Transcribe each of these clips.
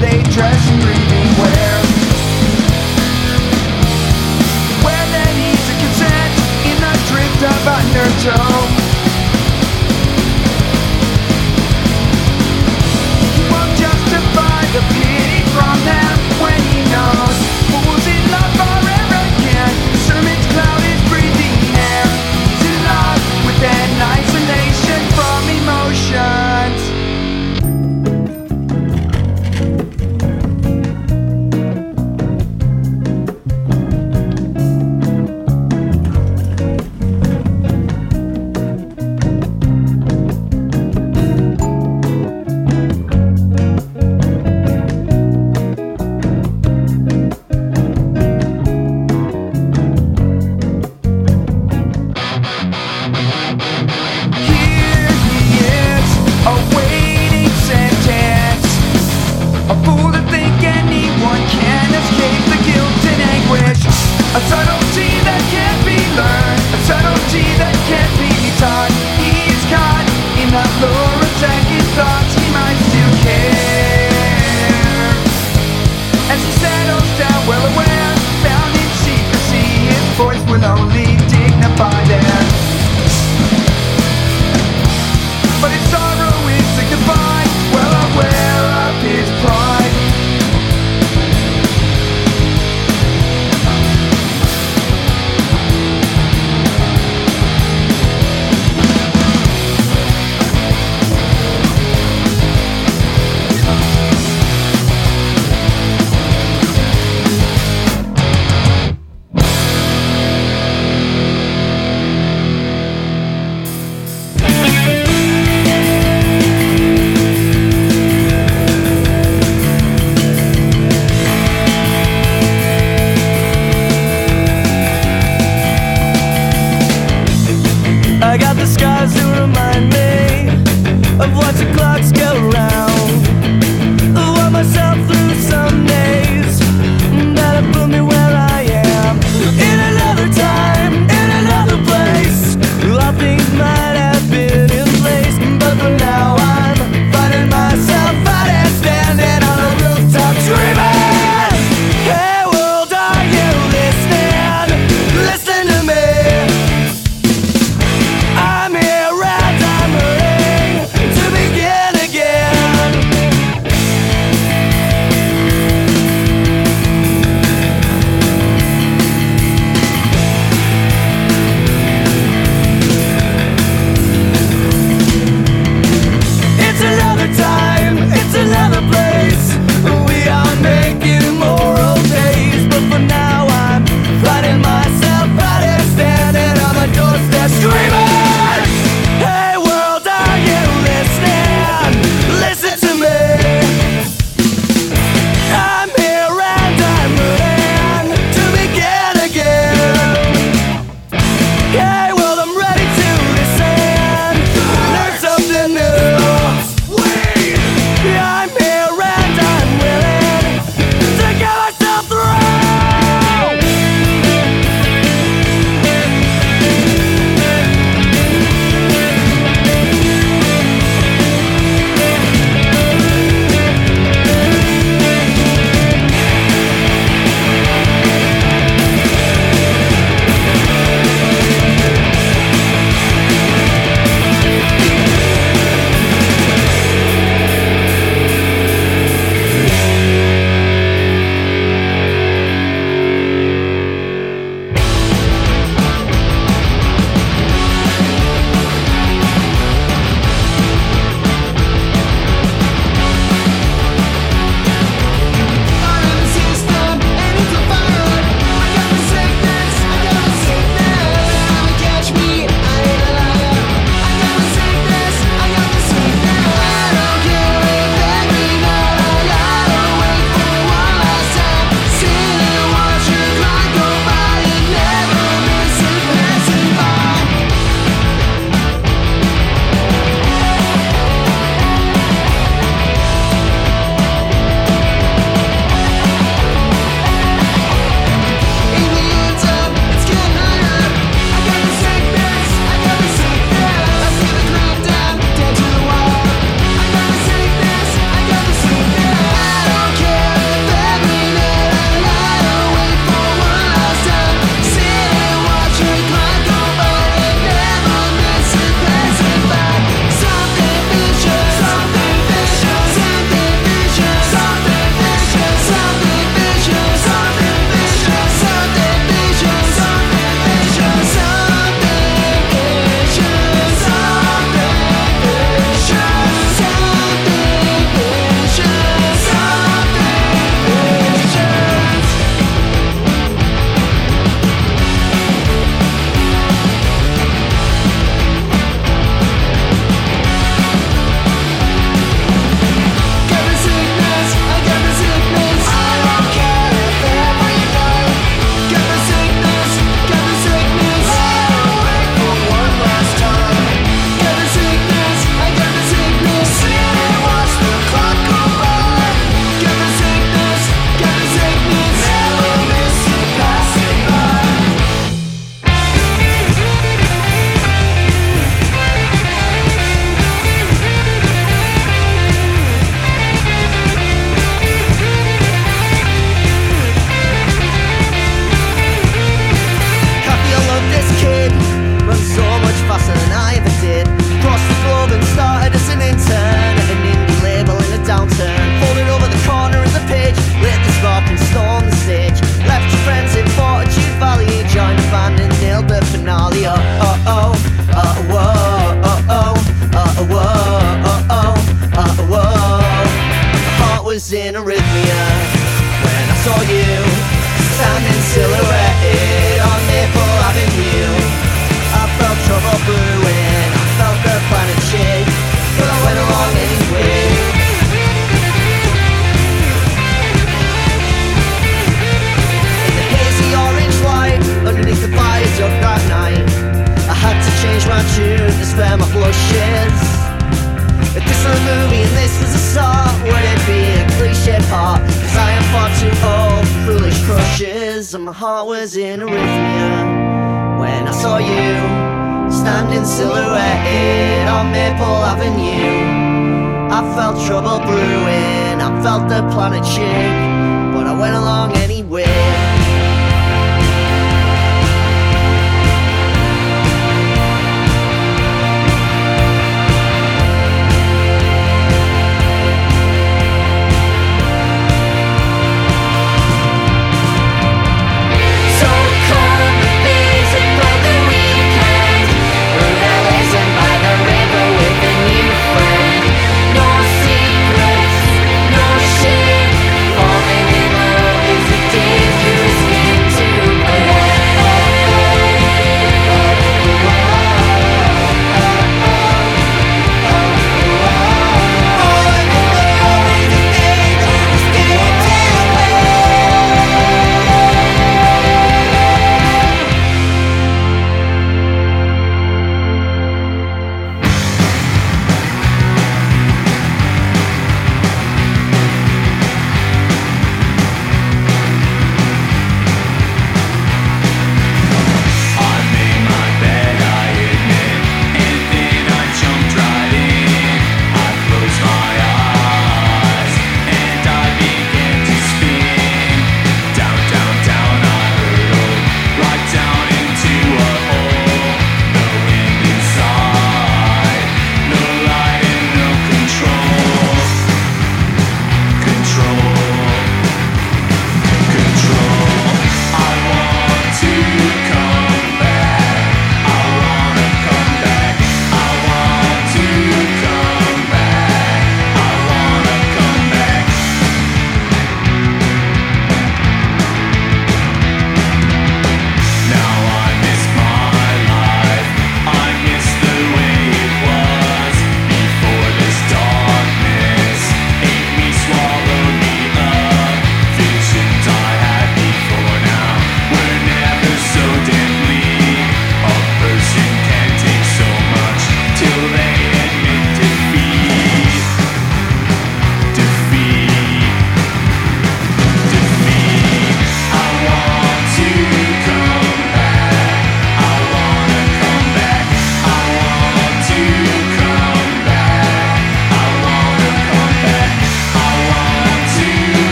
They dress and really wear Where there needs a consent In the drift of undertow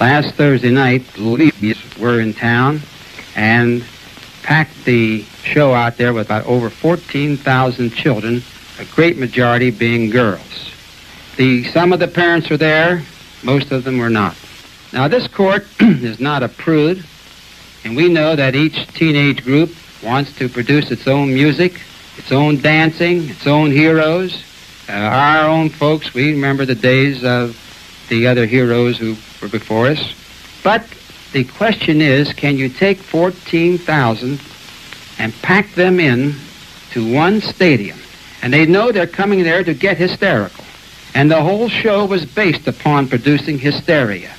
Last Thursday night, the we were in town and packed the show out there with about over 14,000 children, a great majority being girls. The, some of the parents were there, most of them were not. Now, this court is not a prude, and we know that each teenage group wants to produce its own music, its own dancing, its own heroes. Uh, our own folks, we remember the days of the other heroes who before us. But the question is, can you take 14,000 and pack them in to one stadium? And they know they're coming there to get hysterical. And the whole show was based upon producing hysteria.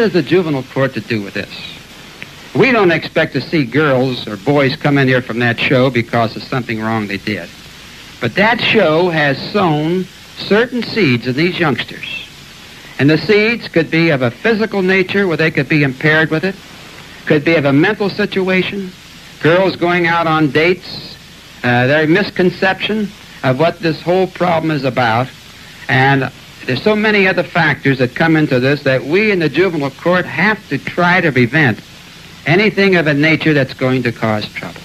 What the juvenile court to do with this? We don't expect to see girls or boys come in here from that show because of something wrong they did. But that show has sown certain seeds in these youngsters. And the seeds could be of a physical nature where they could be impaired with it, could be of a mental situation, girls going out on dates, uh, their misconception of what this whole problem is about. And there's so many other factors that come into this that we in the juvenile court have to try to prevent anything of a nature that's going to cause trouble.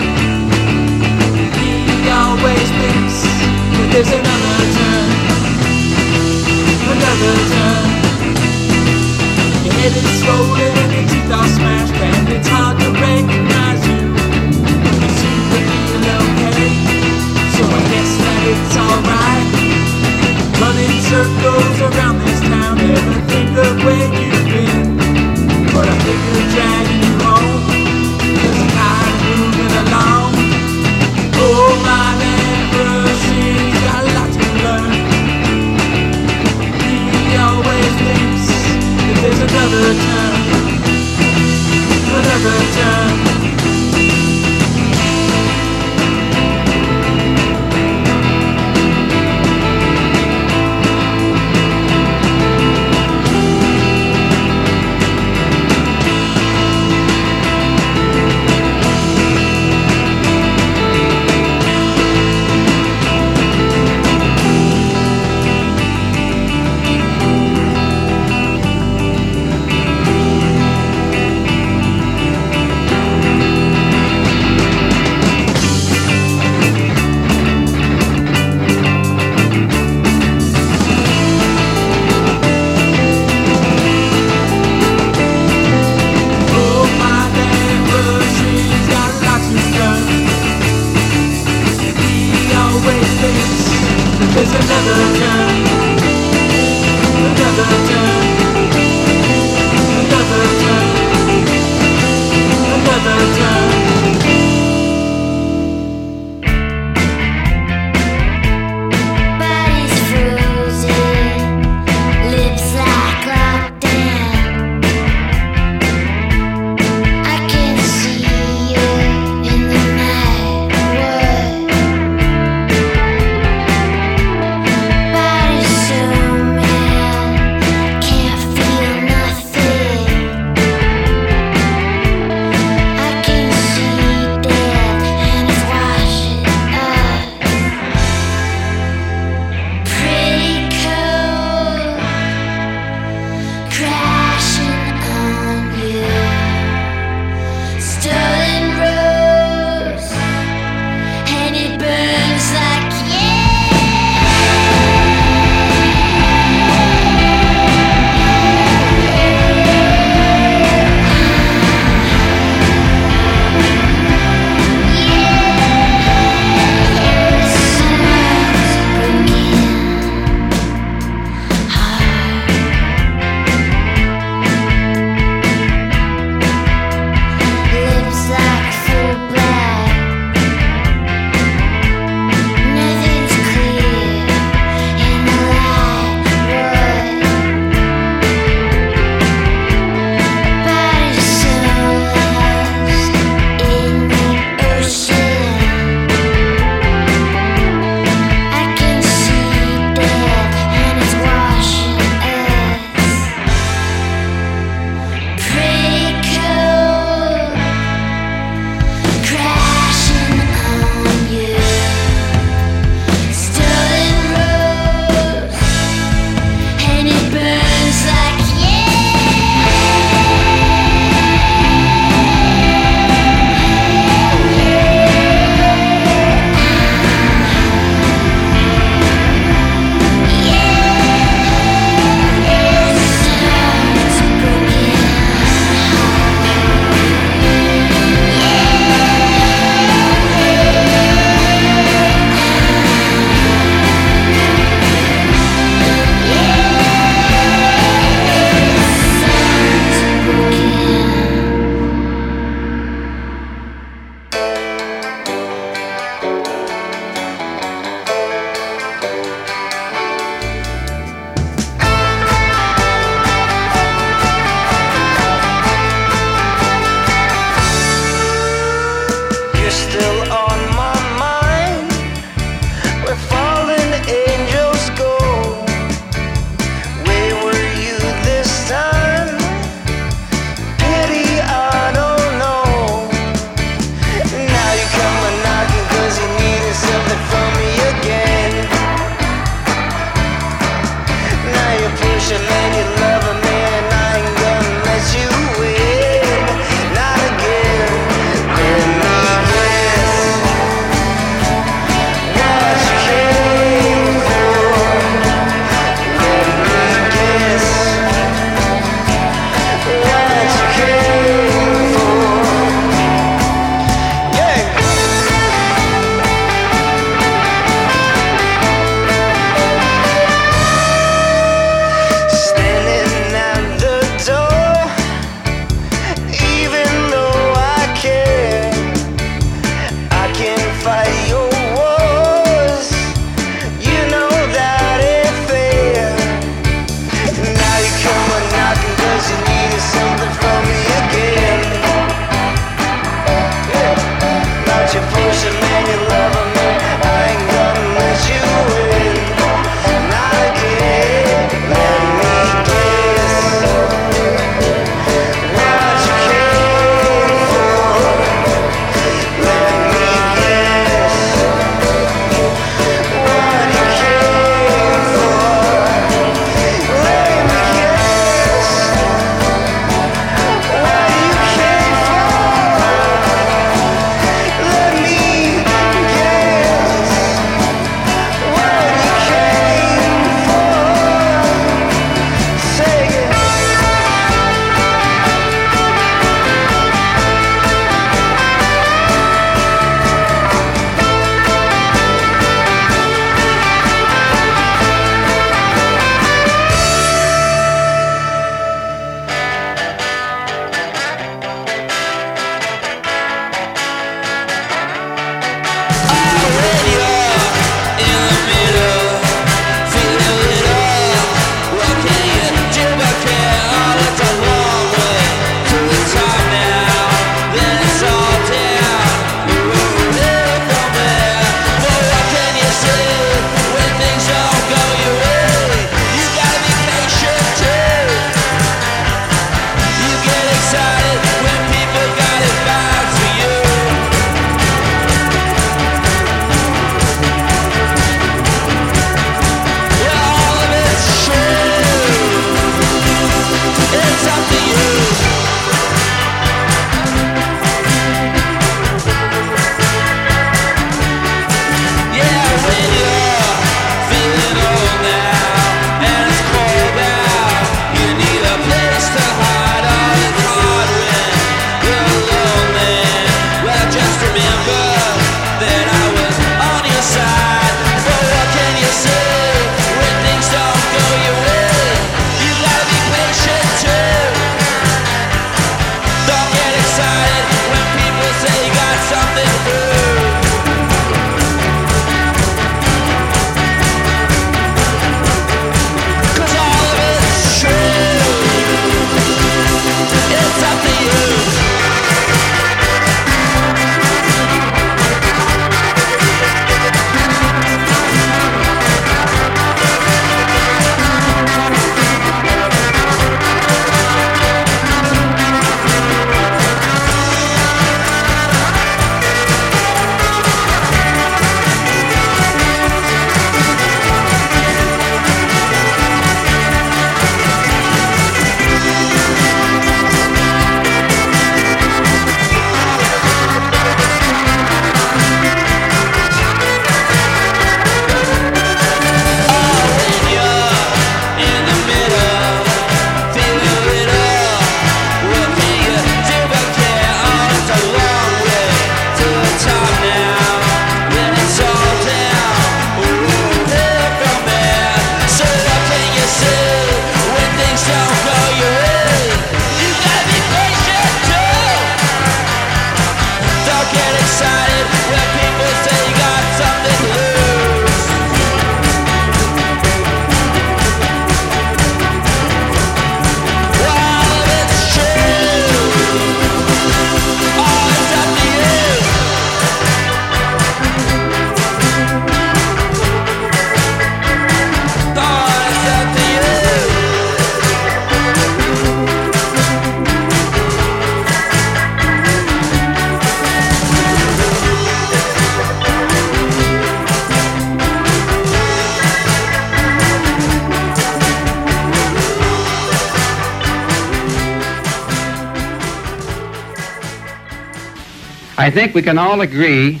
Think we can all agree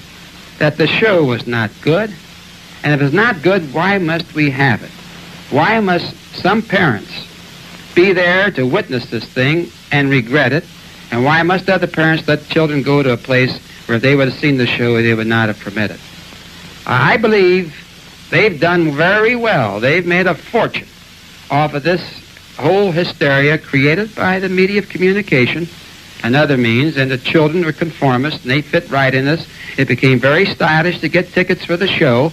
that the show was not good. And if it's not good, why must we have it? Why must some parents be there to witness this thing and regret it? And why must other parents let children go to a place where if they would have seen the show, they would not have permitted? I believe they've done very well. They've made a fortune off of this whole hysteria created by the media of communication and other means, and the children were conformists, and they fit right in this. It became very stylish to get tickets for the show,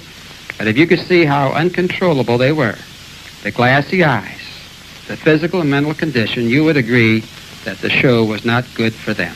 but if you could see how uncontrollable they were, the glassy eyes, the physical and mental condition, you would agree that the show was not good for them.